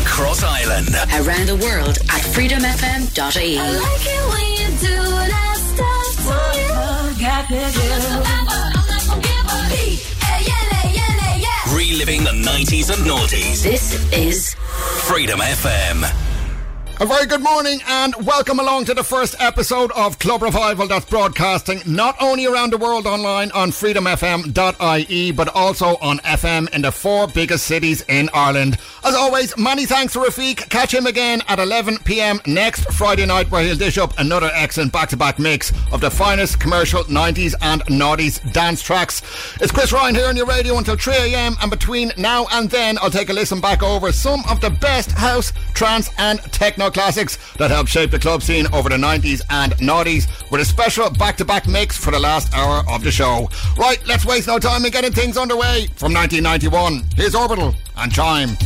across Ireland. Around the world at freedomfm.ie. I like it when you do that stuff to me. Got Reliving the 90s and noughties. This is Freedom FM. A very good morning and welcome along to the first episode of Club Revival that's broadcasting not only around the world online on freedomfm.ie but also on FM in the four biggest cities in Ireland. As always, many thanks to Rafiq. Catch him again at 11pm next Friday night where he'll dish up another excellent back-to-back mix of the finest commercial 90s and noughties dance tracks. It's Chris Ryan here on your radio until 3am and between now and then I'll take a listen back over some of the best house, trance and techno classics that helped shape the club scene over the 90s and noughties with a special back-to-back mix for the last hour of the show. Right, let's waste no time in getting things underway. From 1991, here's Orbital and Chime.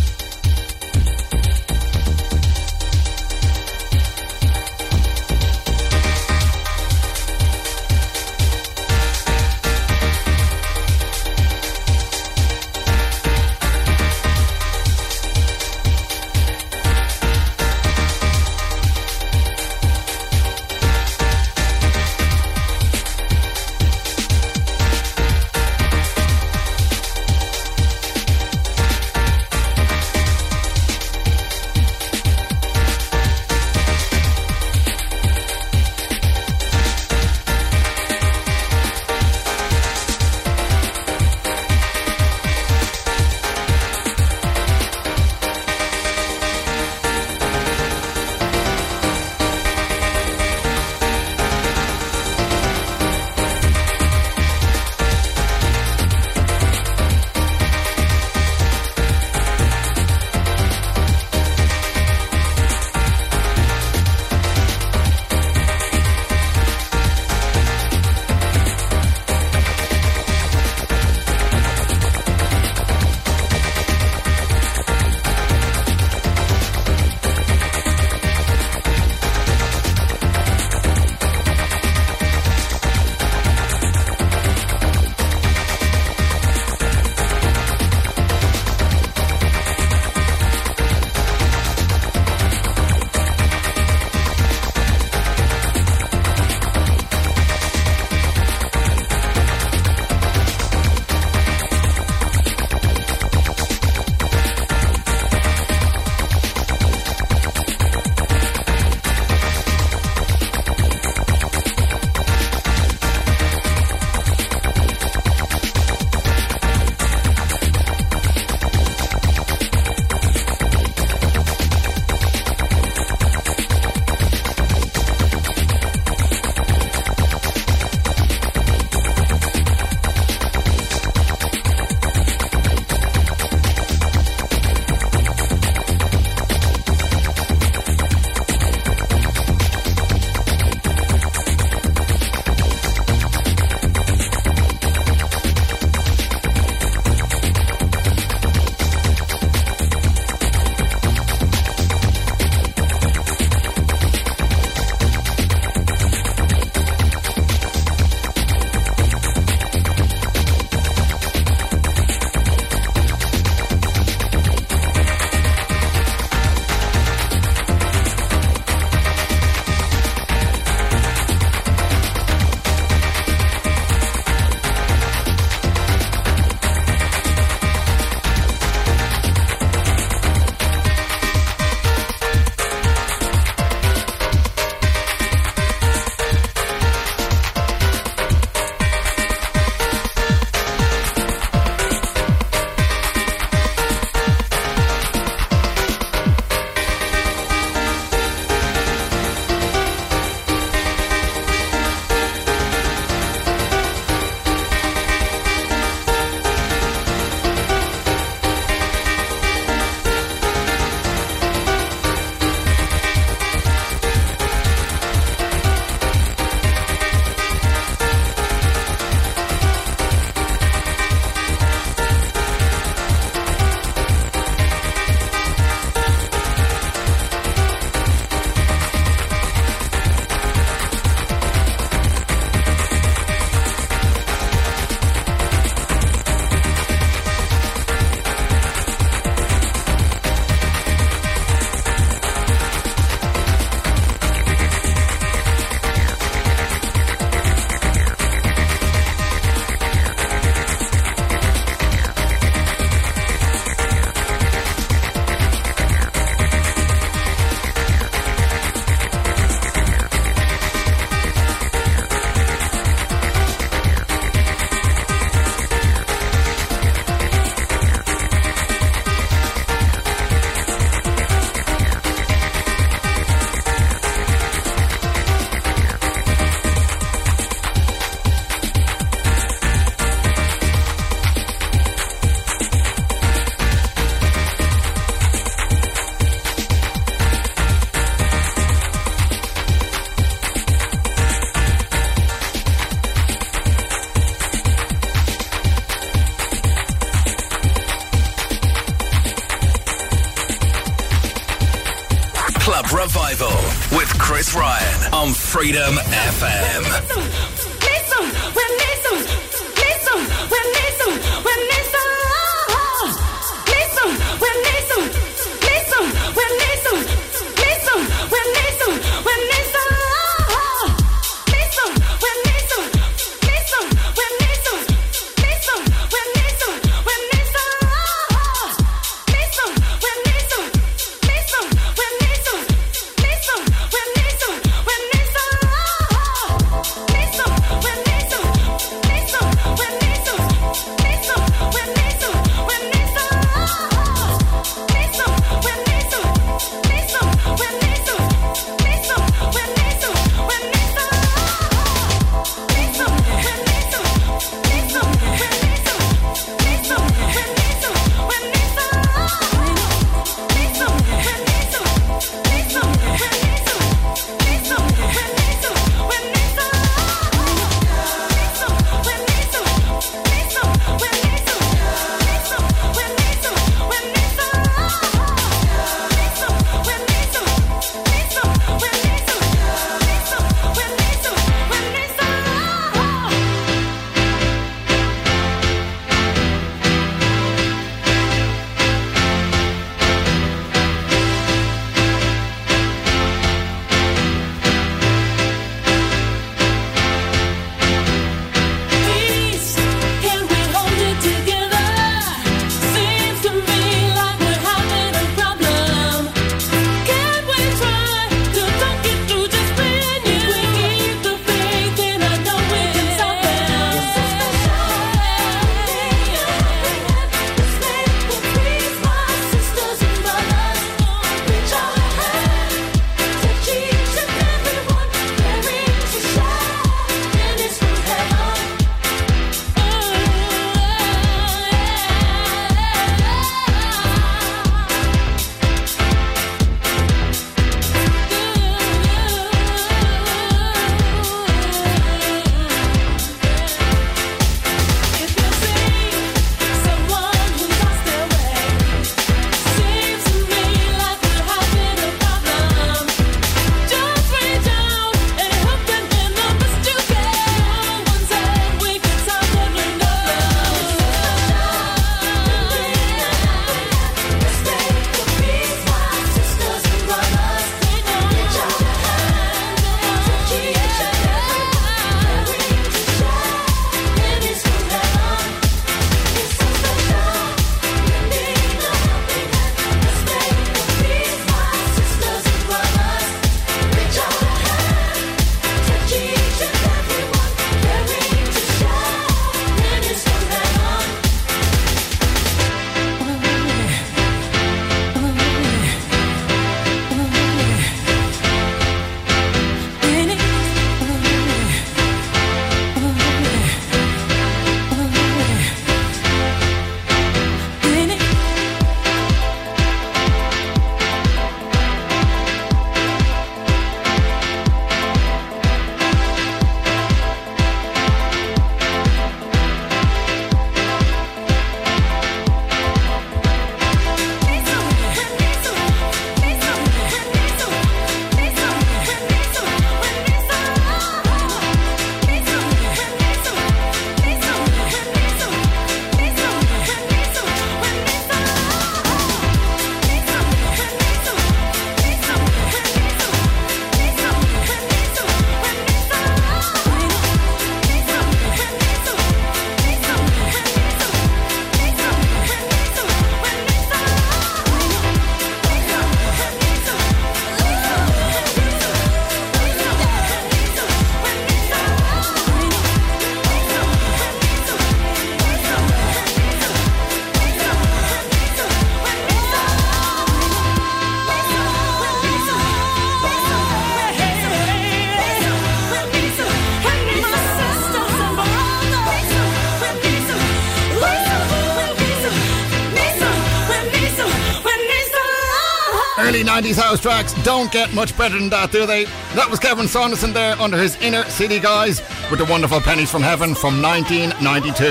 80s house tracks don't get much better than that, do they? That was Kevin Saunderson there under his Inner City guise with the wonderful Pennies from Heaven from 1992.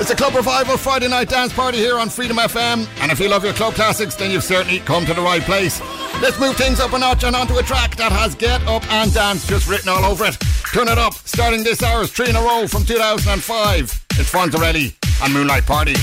It's a Club Revival Friday night dance party here on Freedom FM, and if you love your club classics, then you've certainly come to the right place. Let's move things up a notch and onto a track that has Get Up and Dance just written all over it. Turn it up, starting this hour's three in a row from 2005. It's Fonzerelli and Moonlight Party.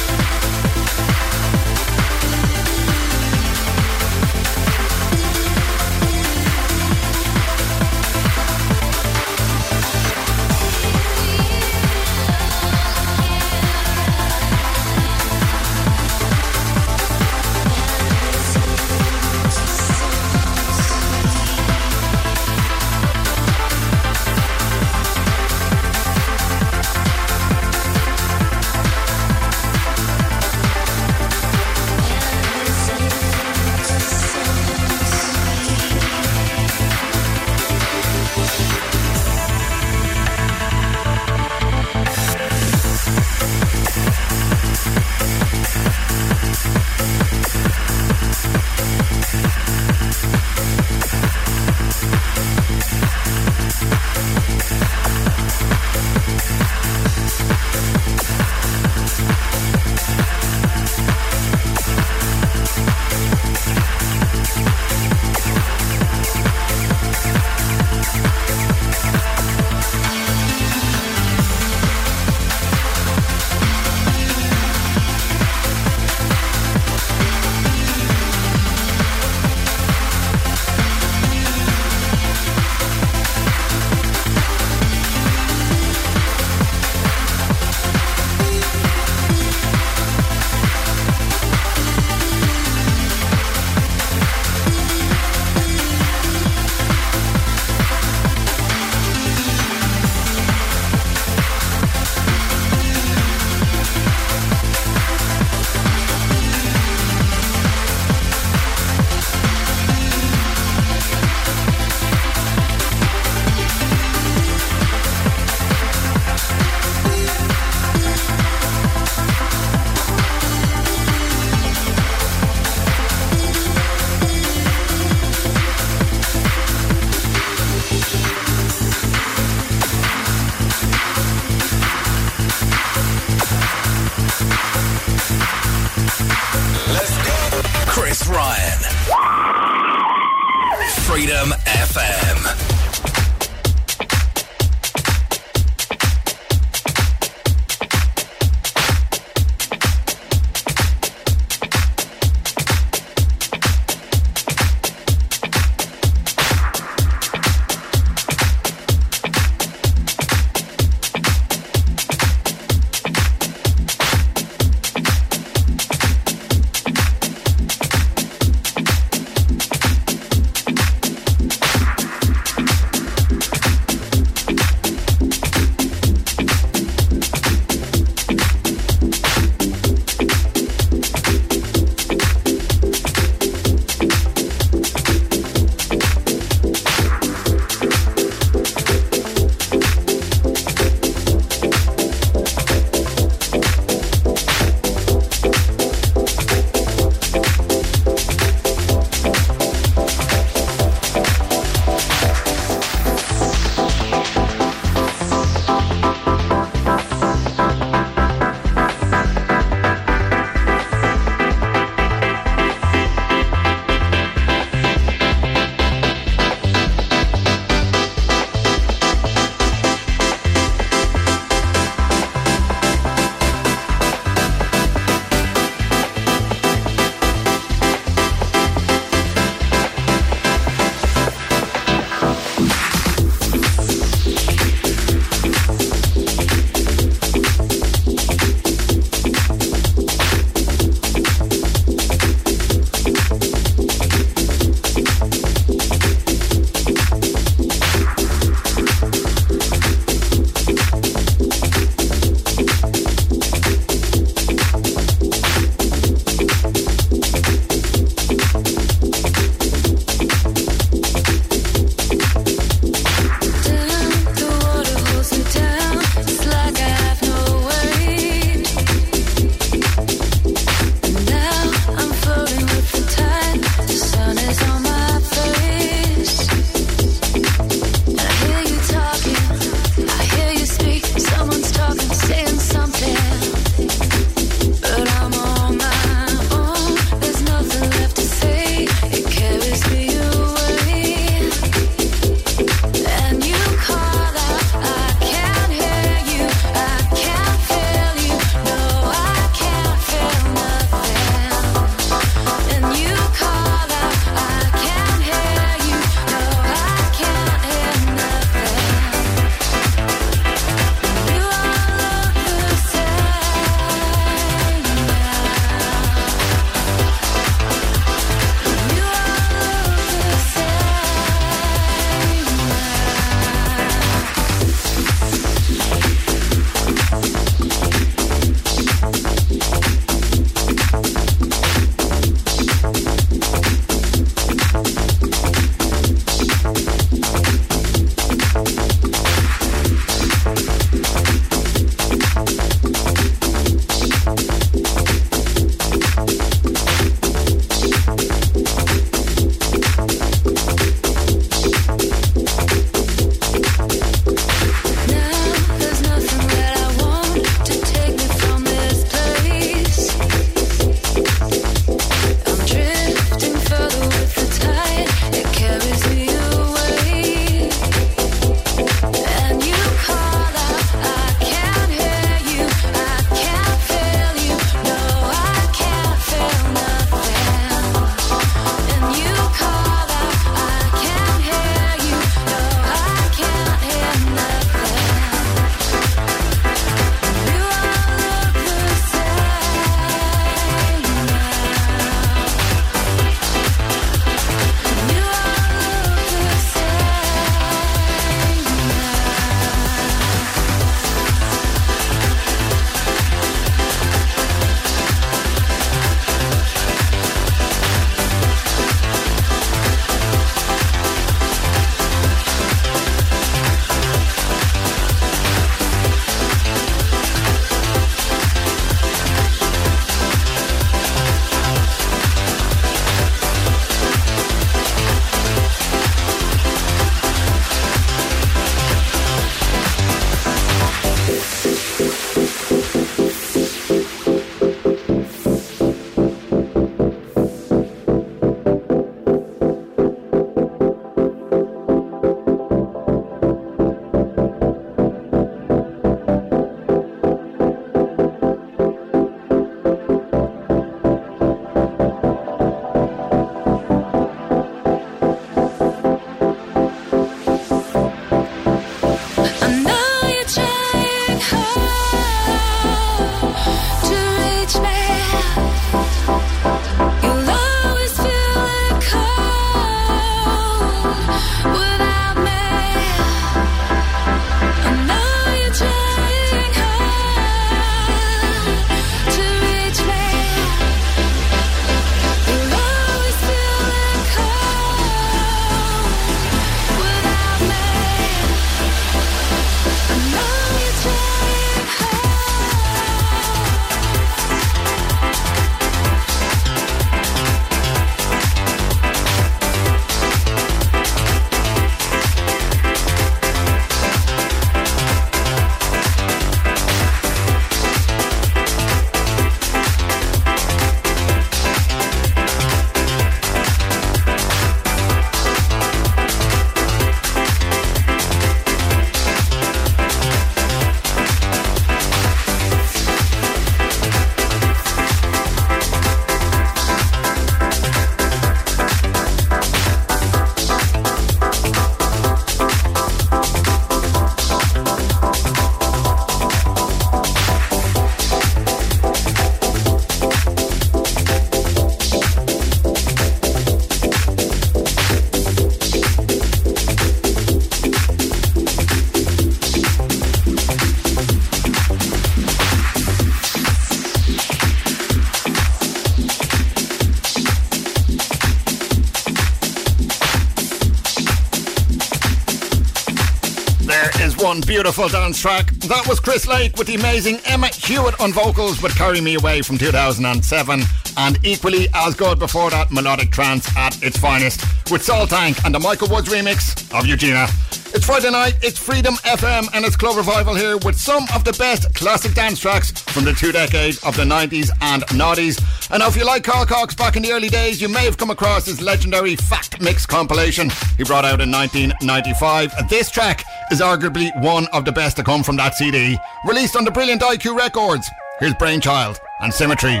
Beautiful dance track. That was Chris Lake with the amazing Emma Hewitt on vocals with Carry Me Away from 2007. And equally as good before that, melodic trance at its finest with Salt Tank and the Michael Woods remix of Eugenia. It's Friday night, it's Freedom FM and it's Club Revival here with some of the best classic dance tracks from the two decades of the 90s and noughties. And if you like Carl Cox back in the early days, you may have come across his legendary Fact Mix compilation he brought out in 1995. This track is arguably one of the best to come from that CD, released on the brilliant Eye Q Records. Here's Brainchild and Symmetry.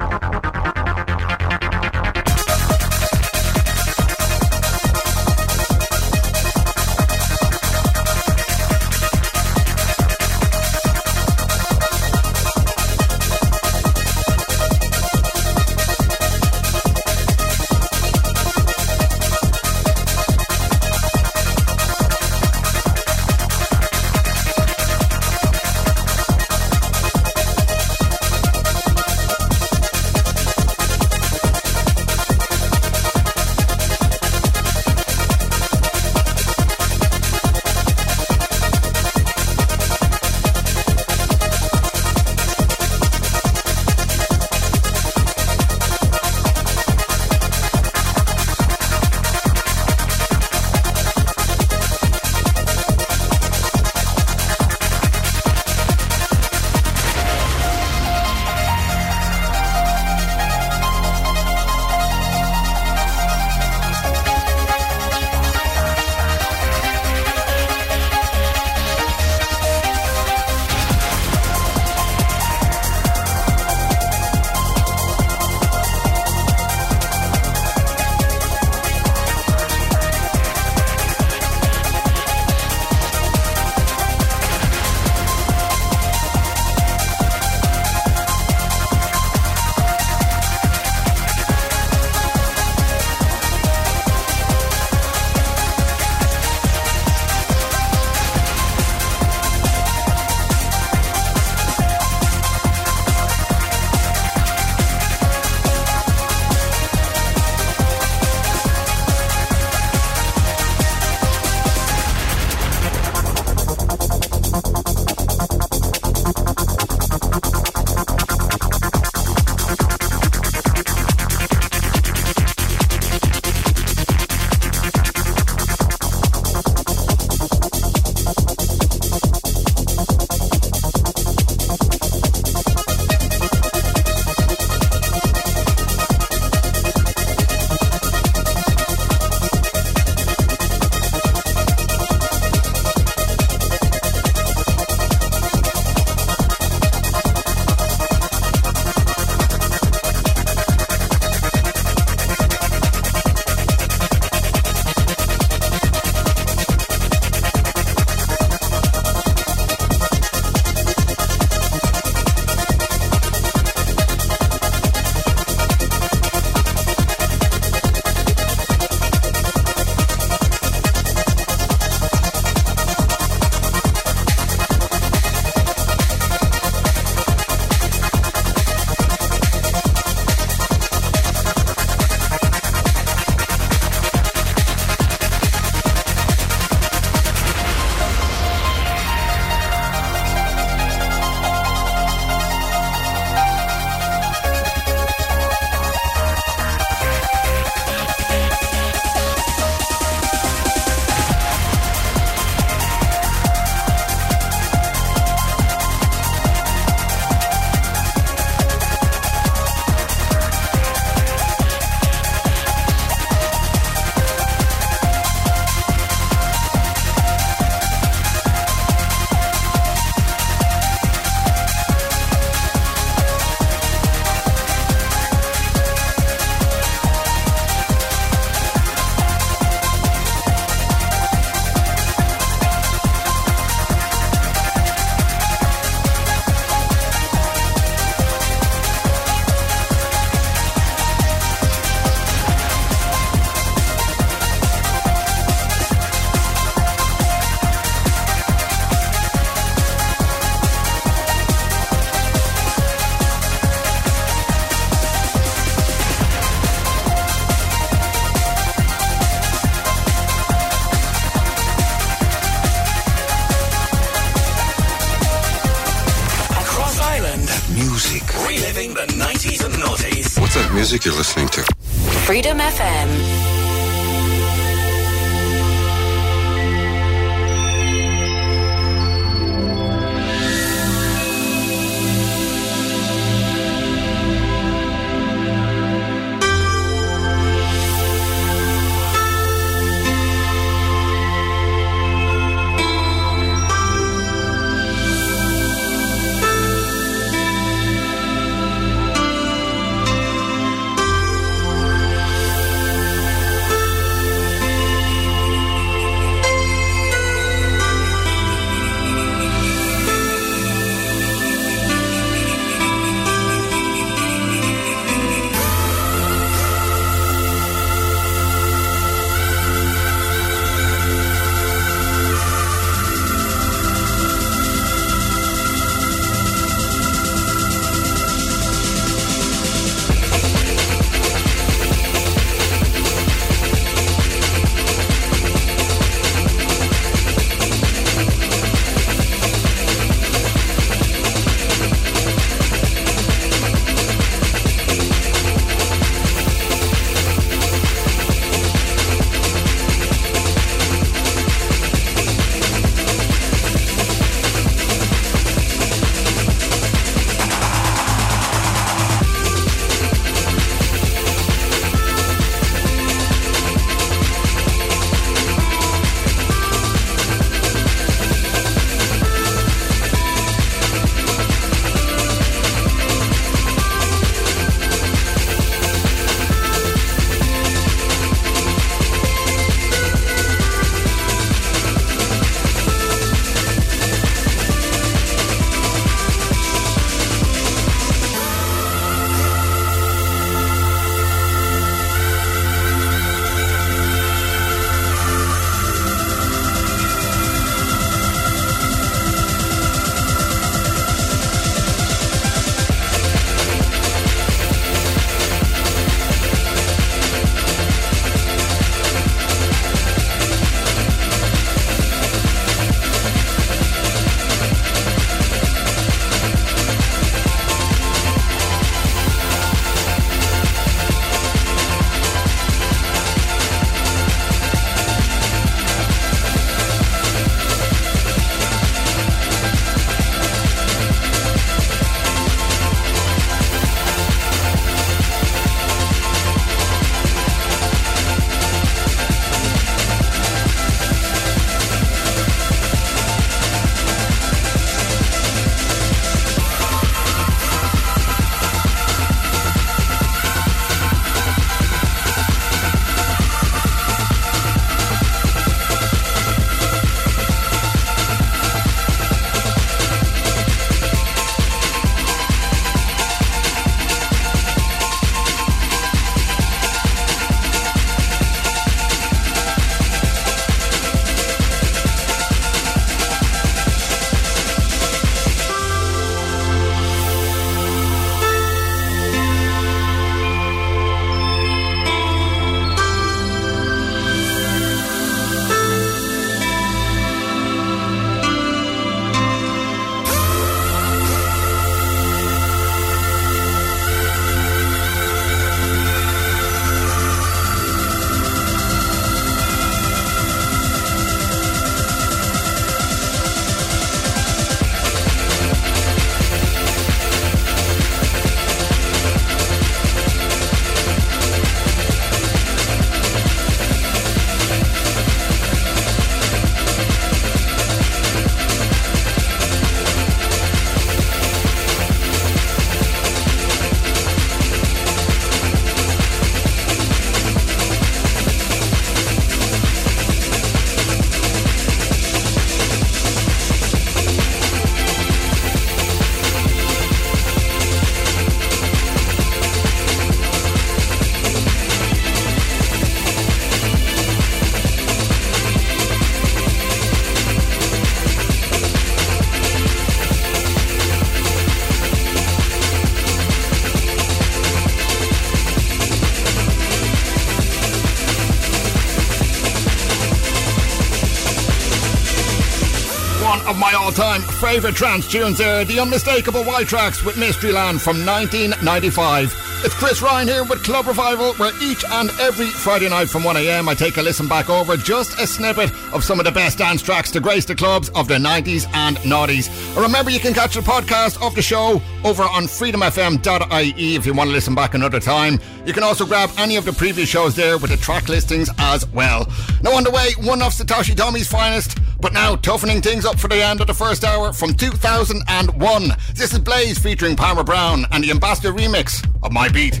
all-time favourite trance tunes there, the unmistakable Y-Traxx with Mysteryland from 1995. It's Chris Ryan here with Club Revival, where each and every Friday night from 1am I take a listen back over just a snippet of some of the best dance tracks to grace the clubs of the 90s and 90s. Remember, you can catch the podcast of the show over on freedomfm.ie if you want to listen back another time. You can also grab any of the previous shows there with the track listings as well. Now on the way, one of Satoshi Tomiie's finest but now, toughening things up for the end of the first hour from 2001. This is Blaze featuring Palmer Brown and the Ambassador remix of My Beat.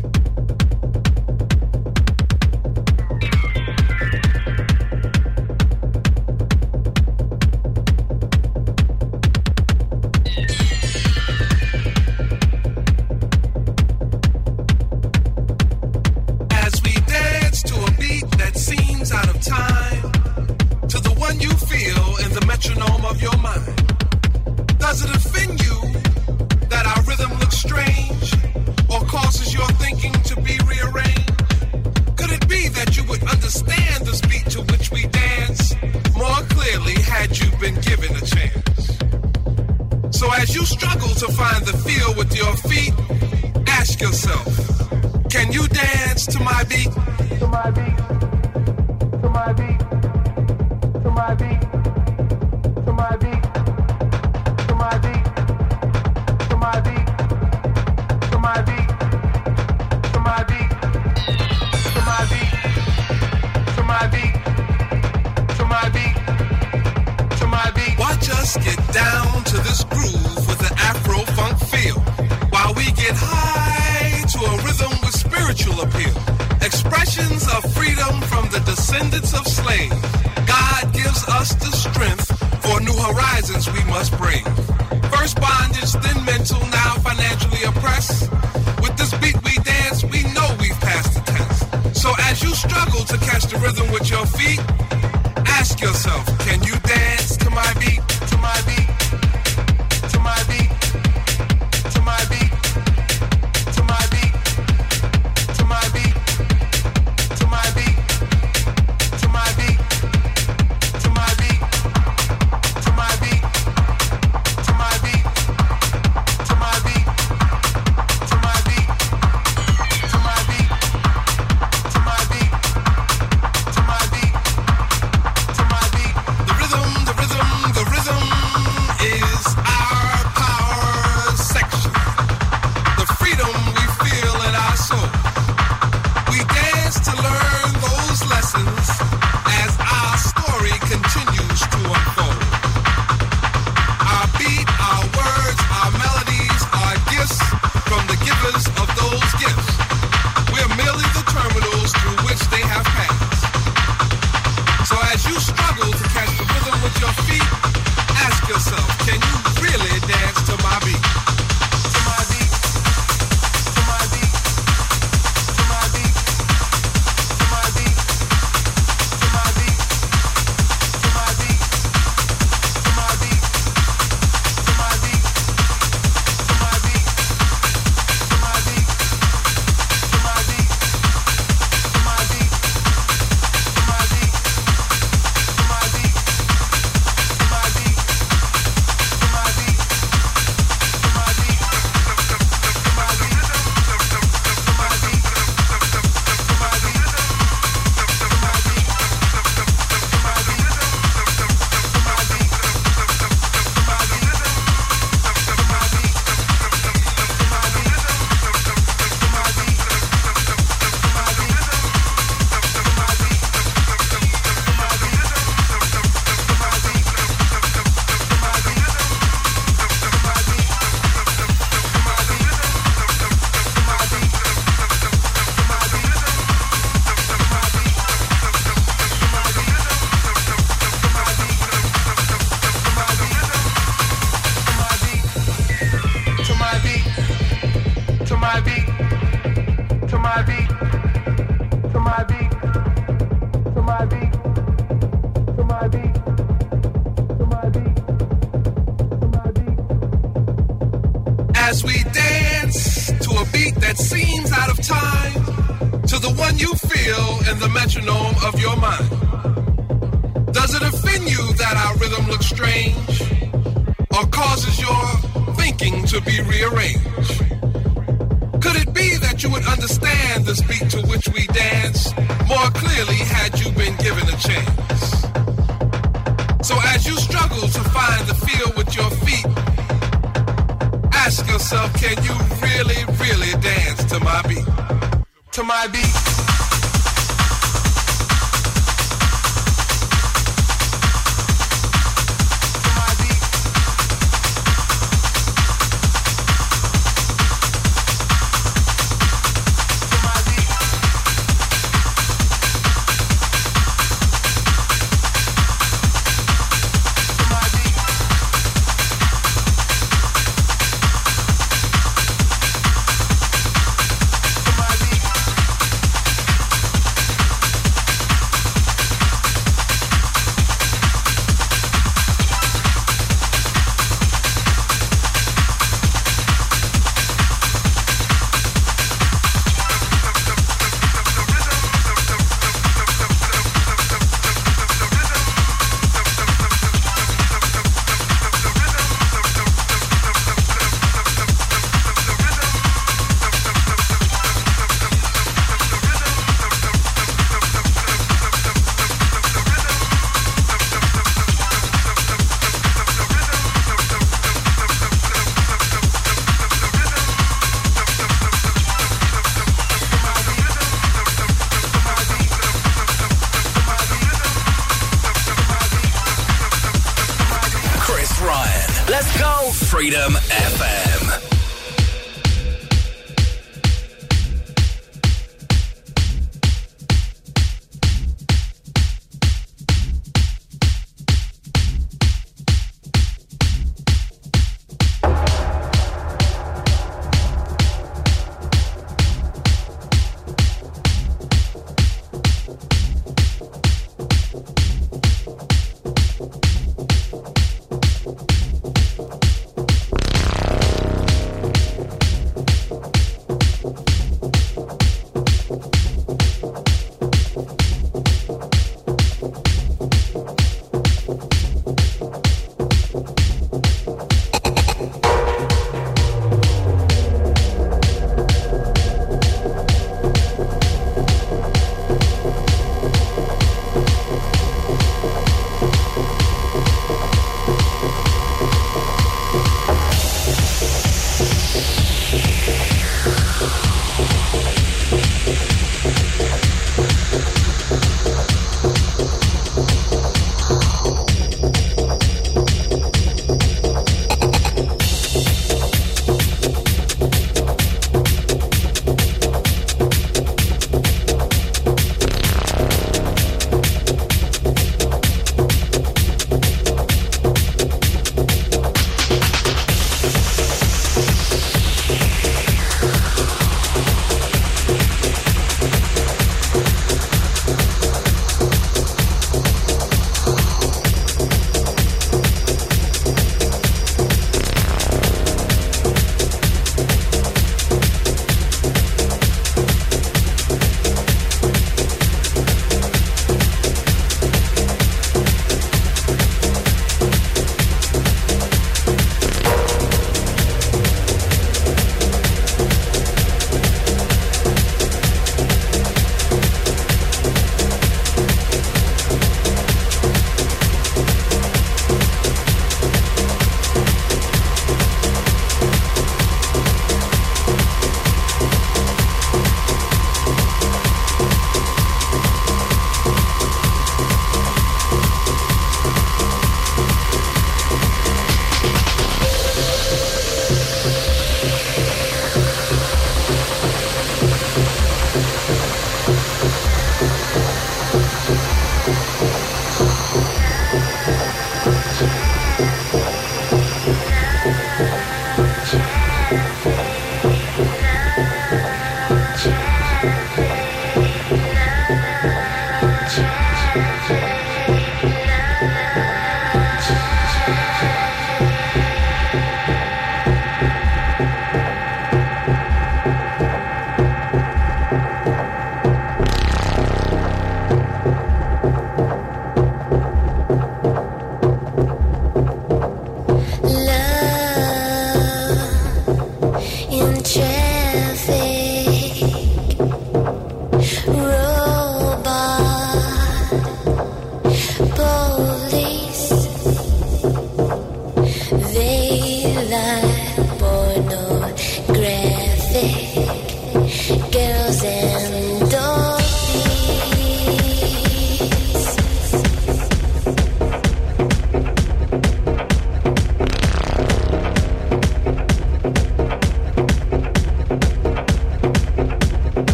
yourself.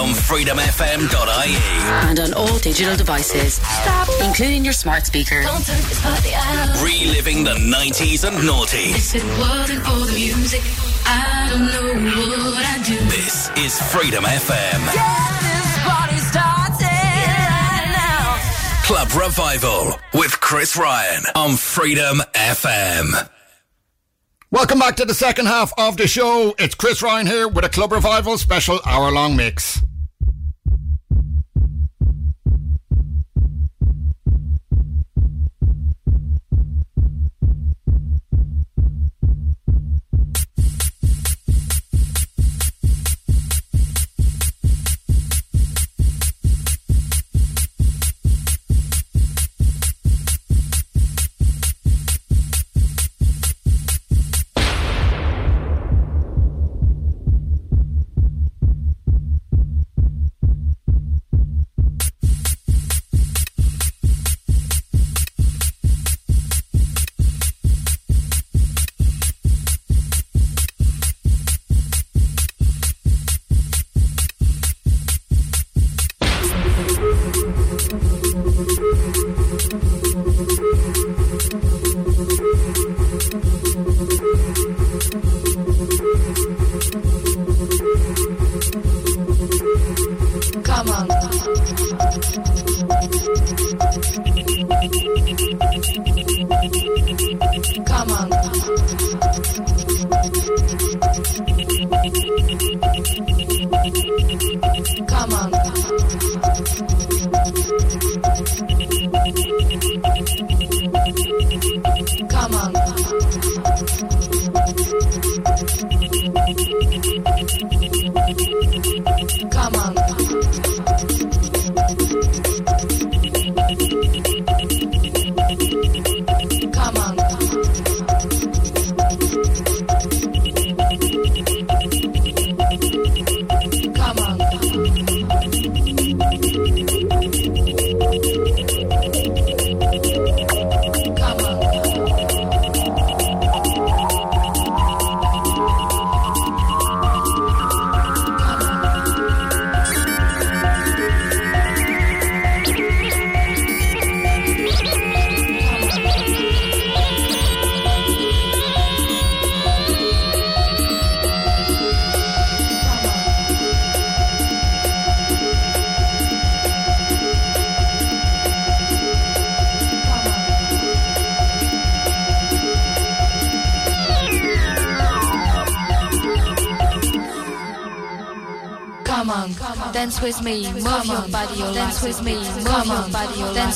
On freedomfm.ie. And on all digital devices, including your smart speaker. Don't turn this party out. Reliving the 90s and noughties. If it wasn't for the music, I don't know what I'd do. This is Freedom FM. this right. Club Revival with Chris Ryan on Freedom FM. Welcome back to the second half of the show. It's Chris Ryan here with a Club Revival special hour long mix.